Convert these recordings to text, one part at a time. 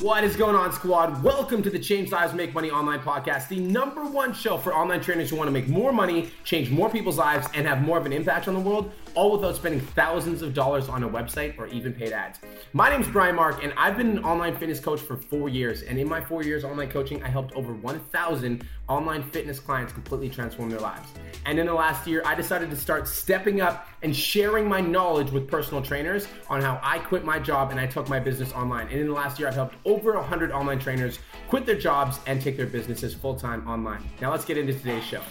What is going on, squad? Welcome to the Change Lives Make Money Online podcast, the number one show for online trainers who want to make more money, change more people's lives, and have more of an impact on the world, all without spending thousands of dollars on a website or even paid ads. My name is Brian Mark, and I've been an online fitness coach for four years. And in my four years online coaching, I helped over 1,000 online fitness clients completely transform their lives. And in the last year, I decided to start stepping up and sharing my knowledge with personal trainers on how I quit my job and I took my business online. And in the last year, I've helped over 100 online trainers quit their jobs and take their businesses full time online. Now, let's get into today's show.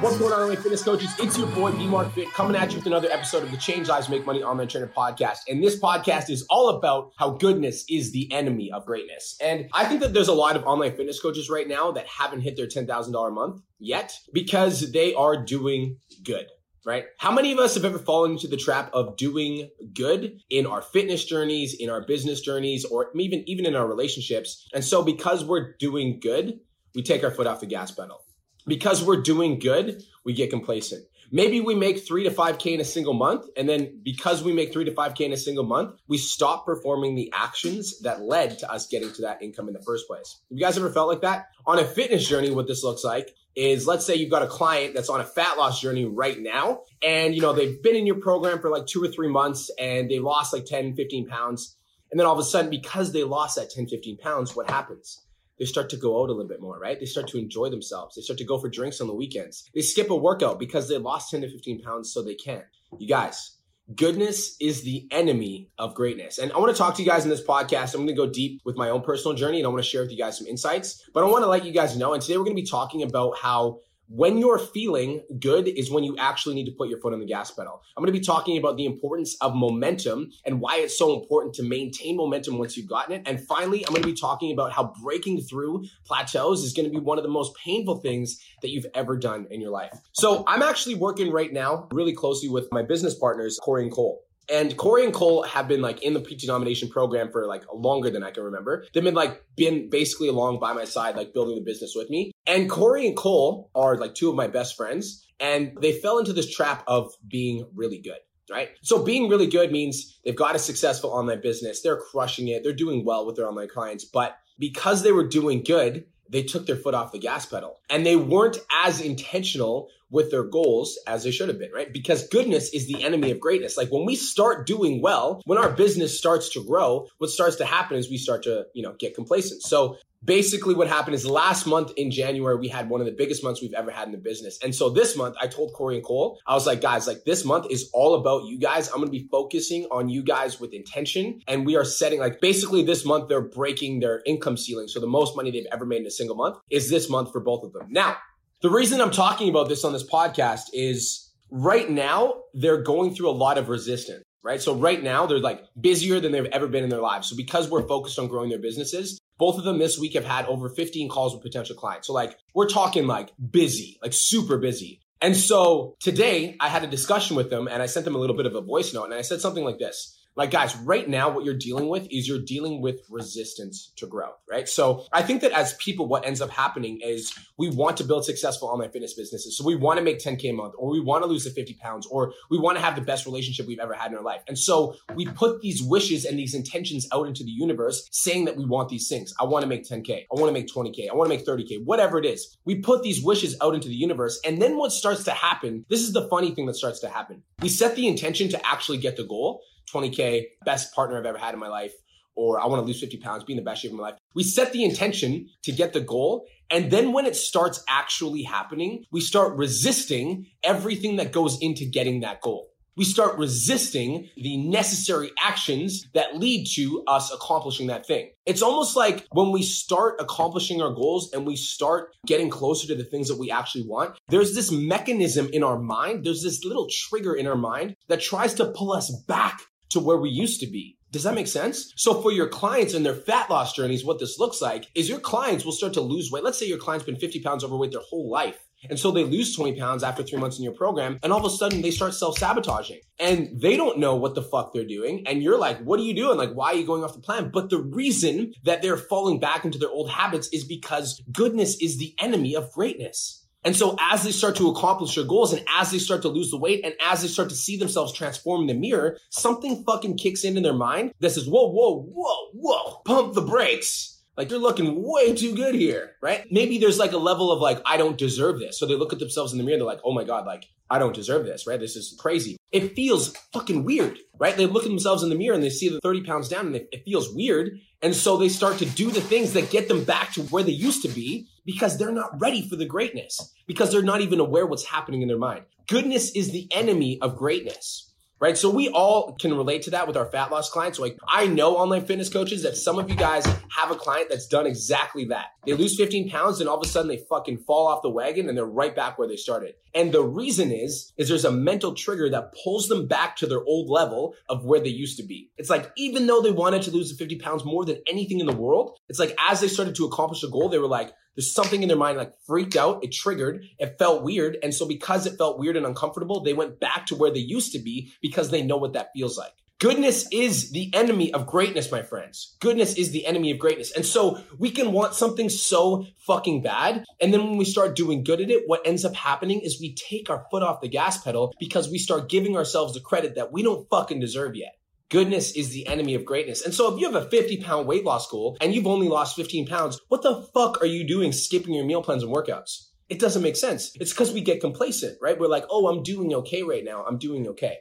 What's going on, online fitness coaches? It's your boy, B Mark Fit, coming at you with another episode of the Change Lives Make Money Online Trainer podcast. And this podcast is all about how goodness is the enemy of greatness. And I think that there's a lot of online fitness coaches right now that haven't hit their $10,000 a month yet because they are doing good right? How many of us have ever fallen into the trap of doing good in our fitness journeys, in our business journeys, or even even in our relationships? And so because we're doing good, we take our foot off the gas pedal because we're doing good, we get complacent. Maybe we make three to 5K in a single month. And then because we make three to 5K in a single month, we stop performing the actions that led to us getting to that income in the first place. Have you guys ever felt like that? On a fitness journey, what this looks like is let's say you've got a client that's on a fat loss journey right now. And, you know, they've been in your program for like two or three months and they lost like 10, 15 pounds. And then all of a sudden, because they lost that 10, 15 pounds, what happens? They start to go out a little bit more, right? They start to enjoy themselves. They start to go for drinks on the weekends. They skip a workout because they lost 10 to 15 pounds so they can't. You guys, goodness is the enemy of greatness. And I want to talk to you guys in this podcast. I'm going to go deep with my own personal journey and I want to share with you guys some insights. But I want to let you guys know. And today we're going to be talking about how when you're feeling good is when you actually need to put your foot on the gas pedal. I'm going to be talking about the importance of momentum and why it's so important to maintain momentum once you've gotten it. And finally, I'm going to be talking about how breaking through plateaus is going to be one of the most painful things that you've ever done in your life. So I'm actually working right now really closely with my business partners, Corey and Cole. And Corey and Cole have been like in the PT nomination program for like longer than I can remember. They've been like been basically along by my side, like building the business with me. And Corey and Cole are like two of my best friends. And they fell into this trap of being really good right? So being really good means they've got a successful online business. They're crushing it. They're doing well with their online clients. But because they were doing good, they took their foot off the gas pedal and they weren't as intentional with their goals as they should have been, right? Because goodness is the enemy of greatness. Like when we start doing well, when our business starts to grow, what starts to happen is we start to, you know, get complacent. So basically what happened is last month in January, we had one of the biggest months we've ever had in the business. And so this month I told Corey and Cole, I was like, guys, like this month is all about you guys. I'm going to be focusing on you guys with intention. And we are setting like basically this month, they're breaking their income ceiling. So the most money they've ever made in a single month is this month for both of them. Now, the reason I'm talking about this on this podcast is right now they're going through a lot of resistance, right? So right now they're like busier than they've ever been in their lives. So because we're focused on growing their businesses, both of them this week have had over 15 calls with potential clients. So like we're talking like busy, like super busy. And so today I had a discussion with them and I sent them a little bit of a voice note and I said something like this. Like, guys, right now, what you're dealing with is you're dealing with resistance to growth, right? So I think that as people, what ends up happening is we want to build successful online fitness businesses. So we want to make 10K a month, or we want to lose the 50 pounds, or we want to have the best relationship we've ever had in our life. And so we put these wishes and these intentions out into the universe saying that we want these things. I want to make 10K. I want to make 20K. I want to make 30K, whatever it is. We put these wishes out into the universe. And then what starts to happen, this is the funny thing that starts to happen. We set the intention to actually get the goal. 20K, best partner I've ever had in my life, or I want to lose 50 pounds, be in the best shape of my life. We set the intention to get the goal. And then when it starts actually happening, we start resisting everything that goes into getting that goal. We start resisting the necessary actions that lead to us accomplishing that thing. It's almost like when we start accomplishing our goals and we start getting closer to the things that we actually want, there's this mechanism in our mind, there's this little trigger in our mind that tries to pull us back to where we used to be. Does that make sense? So for your clients and their fat loss journeys, what this looks like is your clients will start to lose weight. Let's say your client's been 50 pounds overweight their whole life. And so they lose 20 pounds after three months in your program. And all of a sudden they start self sabotaging and they don't know what the fuck they're doing. And you're like, what are you doing? Like, why are you going off the plan? But the reason that they're falling back into their old habits is because goodness is the enemy of greatness. And so as they start to accomplish their goals and as they start to lose the weight and as they start to see themselves transform in the mirror, something fucking kicks in in their mind that says, whoa, whoa, whoa, whoa, pump the brakes. Like you're looking way too good here, right? Maybe there's like a level of like, I don't deserve this. So they look at themselves in the mirror and they're like, oh my God, like I don't deserve this, right? This is crazy. It feels fucking weird, right? They look at themselves in the mirror and they see the 30 pounds down and it feels weird. And so they start to do the things that get them back to where they used to be because they're not ready for the greatness, because they're not even aware what's happening in their mind. Goodness is the enemy of greatness right? So we all can relate to that with our fat loss clients. Like I know online fitness coaches that some of you guys have a client that's done exactly that. They lose 15 pounds and all of a sudden they fucking fall off the wagon and they're right back where they started. And the reason is, is there's a mental trigger that pulls them back to their old level of where they used to be. It's like, even though they wanted to lose the 50 pounds more than anything in the world, it's like as they started to accomplish a goal, they were like, there's something in their mind like freaked out. It triggered. It felt weird. And so because it felt weird and uncomfortable, they went back to where they used to be because they know what that feels like. Goodness is the enemy of greatness, my friends. Goodness is the enemy of greatness. And so we can want something so fucking bad. And then when we start doing good at it, what ends up happening is we take our foot off the gas pedal because we start giving ourselves the credit that we don't fucking deserve yet. Goodness is the enemy of greatness. And so if you have a 50 pound weight loss goal and you've only lost 15 pounds, what the fuck are you doing skipping your meal plans and workouts? It doesn't make sense. It's because we get complacent, right? We're like, oh, I'm doing okay right now. I'm doing okay.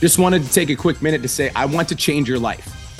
Just wanted to take a quick minute to say, I want to change your life.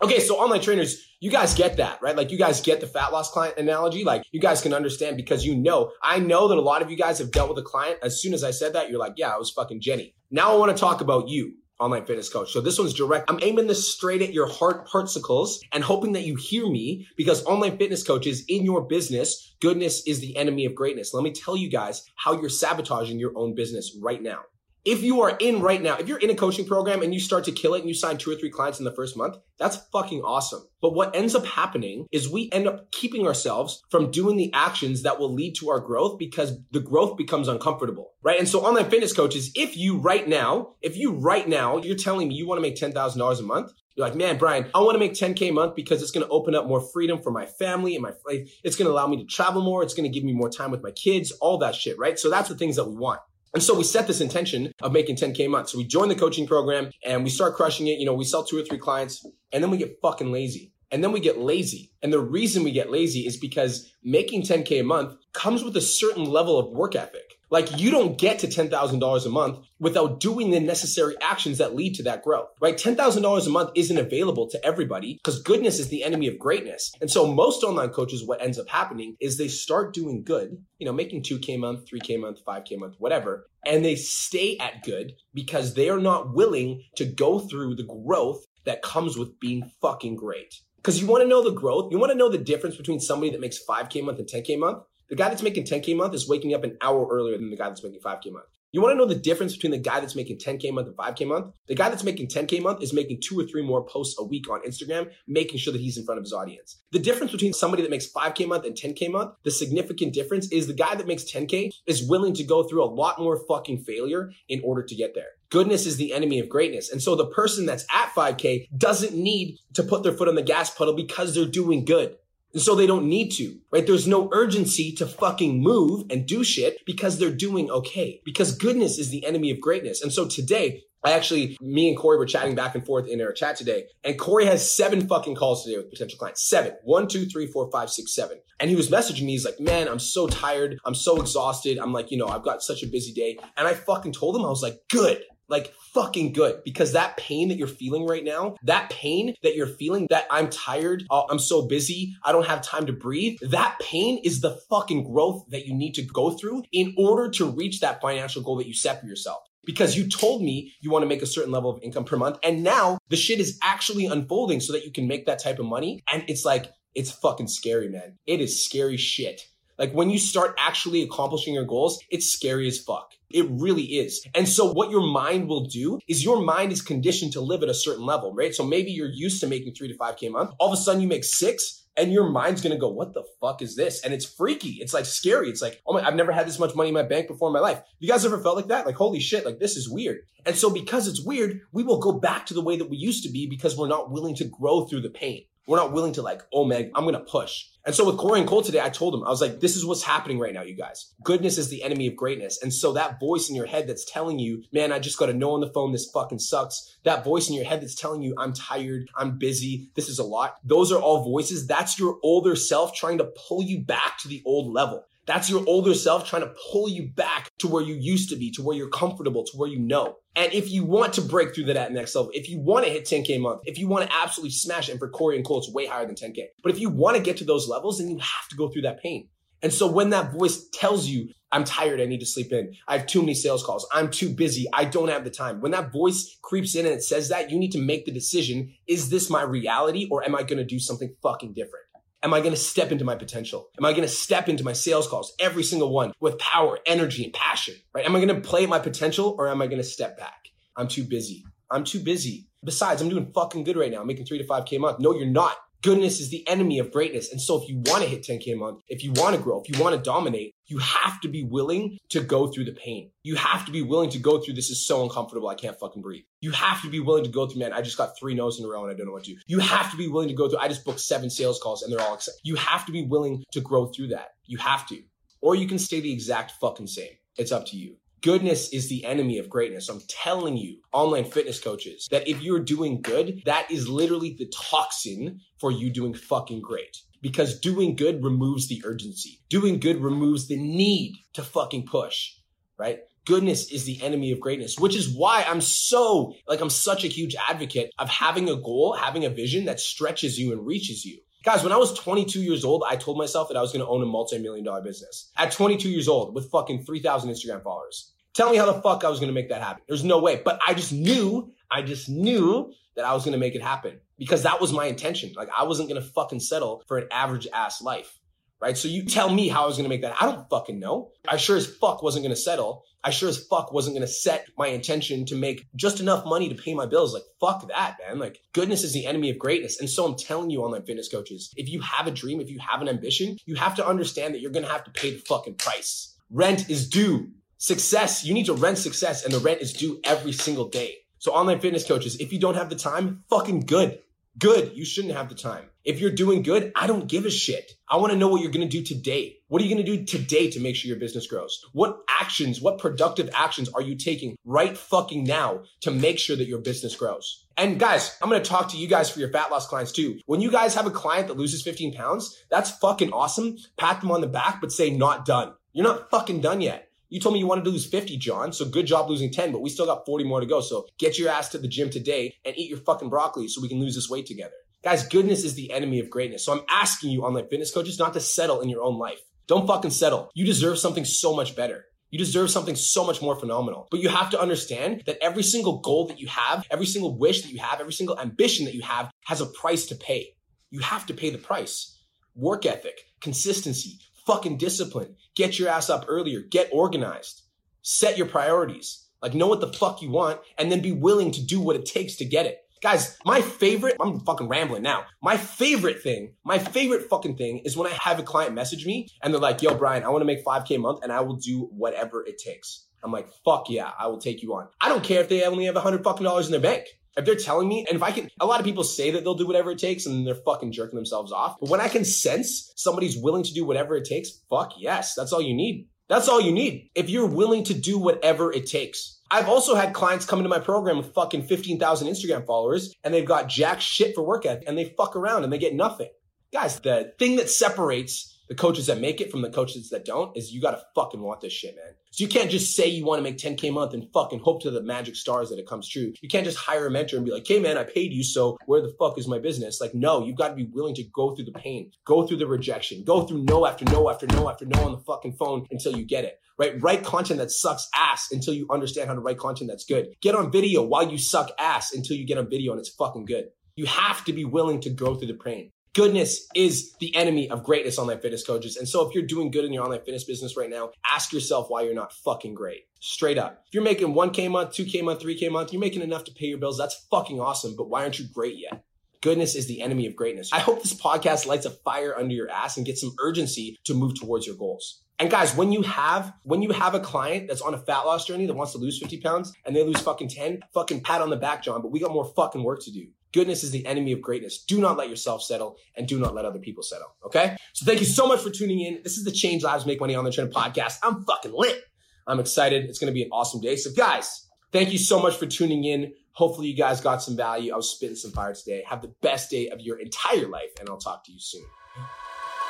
Okay, so online trainers, you guys get that, right? Like you guys get the fat loss client analogy. Like you guys can understand because you know, I know that a lot of you guys have dealt with a client. As soon as I said that, you're like, yeah, I was fucking Jenny. Now I want to talk about you, online fitness coach. So this one's direct. I'm aiming this straight at your heart particles and hoping that you hear me because online fitness coaches in your business, goodness is the enemy of greatness. Let me tell you guys how you're sabotaging your own business right now if you are in right now, if you're in a coaching program and you start to kill it and you sign two or three clients in the first month, that's fucking awesome. But what ends up happening is we end up keeping ourselves from doing the actions that will lead to our growth because the growth becomes uncomfortable, right? And so online fitness coaches, if you right now, if you right now, you're telling me you want to make $10,000 a month, you're like, man, Brian, I want to make 10K a month because it's going to open up more freedom for my family and my life. It's going to allow me to travel more. It's going to give me more time with my kids, all that shit, right? So that's the things that we want. And so we set this intention of making 10K a month. So we join the coaching program and we start crushing it. You know, we sell two or three clients and then we get fucking lazy. And then we get lazy. And the reason we get lazy is because making 10K a month comes with a certain level of work ethic. Like you don't get to $10,000 a month without doing the necessary actions that lead to that growth, right? $10,000 a month isn't available to everybody because goodness is the enemy of greatness. And so most online coaches, what ends up happening is they start doing good, you know, making 2K a month, 3K a month, 5K a month, whatever. And they stay at good because they are not willing to go through the growth that comes with being fucking great. Because you want to know the growth, you want to know the difference between somebody that makes 5K a month and 10K a month. The guy that's making 10K a month is waking up an hour earlier than the guy that's making 5K a month. You want to know the difference between the guy that's making 10K a month and 5K a month? The guy that's making 10K a month is making two or three more posts a week on Instagram, making sure that he's in front of his audience. The difference between somebody that makes 5K a month and 10K a month, the significant difference is the guy that makes 10K is willing to go through a lot more fucking failure in order to get there. Goodness is the enemy of greatness. And so the person that's at 5K doesn't need to put their foot on the gas pedal because they're doing good. And so they don't need to, right? There's no urgency to fucking move and do shit because they're doing okay. Because goodness is the enemy of greatness. And so today, I actually, me and Corey were chatting back and forth in our chat today, and Corey has seven fucking calls today with potential clients. Seven. One, two, three, four, five, six, seven. And he was messaging me. He's like, man, I'm so tired. I'm so exhausted. I'm like, you know, I've got such a busy day. And I fucking told him, I was like, good like fucking good because that pain that you're feeling right now, that pain that you're feeling that I'm tired, uh, I'm so busy, I don't have time to breathe, that pain is the fucking growth that you need to go through in order to reach that financial goal that you set for yourself. Because you told me you want to make a certain level of income per month. And now the shit is actually unfolding so that you can make that type of money. And it's like, it's fucking scary, man. It is scary shit Like when you start actually accomplishing your goals, it's scary as fuck. It really is. And so what your mind will do is your mind is conditioned to live at a certain level, right? So maybe you're used to making three to five K a month. All of a sudden you make six and your mind's gonna go, what the fuck is this? And it's freaky. It's like scary. It's like, oh my, I've never had this much money in my bank before in my life. You guys ever felt like that? Like, holy shit, like this is weird. And so because it's weird, we will go back to the way that we used to be because we're not willing to grow through the pain. We're not willing to like, oh man, I'm gonna push. And so with Corey and Cole today, I told them, I was like, this is what's happening right now, you guys. Goodness is the enemy of greatness. And so that voice in your head that's telling you, man, I just got to know on the phone, this fucking sucks. That voice in your head that's telling you, I'm tired, I'm busy, this is a lot. Those are all voices. That's your older self trying to pull you back to the old level. That's your older self trying to pull you back to where you used to be, to where you're comfortable, to where you know. And if you want to break through that next level, if you want to hit 10K a month, if you want to absolutely smash it, and for Corey and Cole, it's way higher than 10K. But if you want to get to those levels, then you have to go through that pain. And so when that voice tells you, I'm tired, I need to sleep in, I have too many sales calls, I'm too busy, I don't have the time. When that voice creeps in and it says that, you need to make the decision, is this my reality or am I going to do something fucking different? Am I going to step into my potential? Am I going to step into my sales calls, every single one with power, energy, and passion, right? Am I going to play my potential or am I going to step back? I'm too busy. I'm too busy. Besides, I'm doing fucking good right now. I'm making three to five K a month. No, you're not. Goodness is the enemy of greatness. And so if you want to hit 10K a month, if you want to grow, if you want to dominate, you have to be willing to go through the pain. You have to be willing to go through this is so uncomfortable. I can't fucking breathe. You have to be willing to go through, man, I just got three no's in a row and I don't know what to do. You have to be willing to go through, I just booked seven sales calls and they're all excited. You have to be willing to grow through that. You have to. Or you can stay the exact fucking same. It's up to you. Goodness is the enemy of greatness. I'm telling you, online fitness coaches, that if you're doing good, that is literally the toxin for you doing fucking great. Because doing good removes the urgency. Doing good removes the need to fucking push, right? Goodness is the enemy of greatness, which is why I'm so, like, I'm such a huge advocate of having a goal, having a vision that stretches you and reaches you. Guys, when I was 22 years old, I told myself that I was going to own a multi-million dollar business. At 22 years old with fucking 3,000 Instagram followers. Tell me how the fuck I was going to make that happen. There's no way. But I just knew, I just knew that I was going to make it happen because that was my intention. Like I wasn't going to fucking settle for an average ass life. Right. So you tell me how I was going to make that. I don't fucking know. I sure as fuck wasn't going to settle. I sure as fuck wasn't going to set my intention to make just enough money to pay my bills. Like, fuck that, man. Like, goodness is the enemy of greatness. And so I'm telling you, online fitness coaches, if you have a dream, if you have an ambition, you have to understand that you're going to have to pay the fucking price. Rent is due. Success, you need to rent success and the rent is due every single day. So online fitness coaches, if you don't have the time, fucking good. Good. You shouldn't have the time. If you're doing good, I don't give a shit. I want to know what you're going to do today. What are you going to do today to make sure your business grows? What actions, what productive actions are you taking right fucking now to make sure that your business grows? And guys, I'm going to talk to you guys for your fat loss clients too. When you guys have a client that loses 15 pounds, that's fucking awesome. Pat them on the back, but say not done. You're not fucking done yet. You told me you wanted to lose 50, John. So good job losing 10, but we still got 40 more to go. So get your ass to the gym today and eat your fucking broccoli so we can lose this weight together. Guys, goodness is the enemy of greatness. So I'm asking you online fitness coaches not to settle in your own life. Don't fucking settle. You deserve something so much better. You deserve something so much more phenomenal. But you have to understand that every single goal that you have, every single wish that you have, every single ambition that you have has a price to pay. You have to pay the price. Work ethic, consistency, fucking discipline. Get your ass up earlier. Get organized. Set your priorities. Like know what the fuck you want and then be willing to do what it takes to get it. Guys, my favorite, I'm fucking rambling now. My favorite thing, my favorite fucking thing is when I have a client message me and they're like, yo, Brian, I want to make 5K a month and I will do whatever it takes. I'm like, fuck yeah, I will take you on. I don't care if they only have hundred fucking dollars in their bank. If they're telling me, and if I can, a lot of people say that they'll do whatever it takes and they're fucking jerking themselves off. But when I can sense somebody's willing to do whatever it takes, fuck yes, that's all you need. That's all you need. If you're willing to do whatever it takes. I've also had clients come into my program with fucking 15,000 Instagram followers and they've got jack shit for work ethic and they fuck around and they get nothing. Guys, the thing that separates the coaches that make it from the coaches that don't is you gotta fucking want this shit, man. So you can't just say you want to make 10K a month and fucking hope to the magic stars that it comes true. You can't just hire a mentor and be like, hey man, I paid you, so where the fuck is my business? Like, no, you've got to be willing to go through the pain, go through the rejection, go through no after no after no after no on the fucking phone until you get it. Right? Write content that sucks ass until you understand how to write content that's good. Get on video while you suck ass until you get on video and it's fucking good. You have to be willing to go through the pain. Goodness is the enemy of greatness, online fitness coaches. And so if you're doing good in your online fitness business right now, ask yourself why you're not fucking great. Straight up. If you're making 1K month, 2K month, 3K month, you're making enough to pay your bills. That's fucking awesome. But why aren't you great yet? Goodness is the enemy of greatness. I hope this podcast lights a fire under your ass and gets some urgency to move towards your goals. And guys, when you have when you have a client that's on a fat loss journey that wants to lose 50 pounds and they lose fucking 10, fucking pat on the back, John, but we got more fucking work to do. Goodness is the enemy of greatness. Do not let yourself settle and do not let other people settle. Okay? So thank you so much for tuning in. This is the Change Lives Make Money on the Training podcast. I'm fucking lit. I'm excited. It's going to be an awesome day. So guys, thank you so much for tuning in. Hopefully you guys got some value. I was spitting some fire today. Have the best day of your entire life and I'll talk to you soon.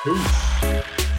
Peace.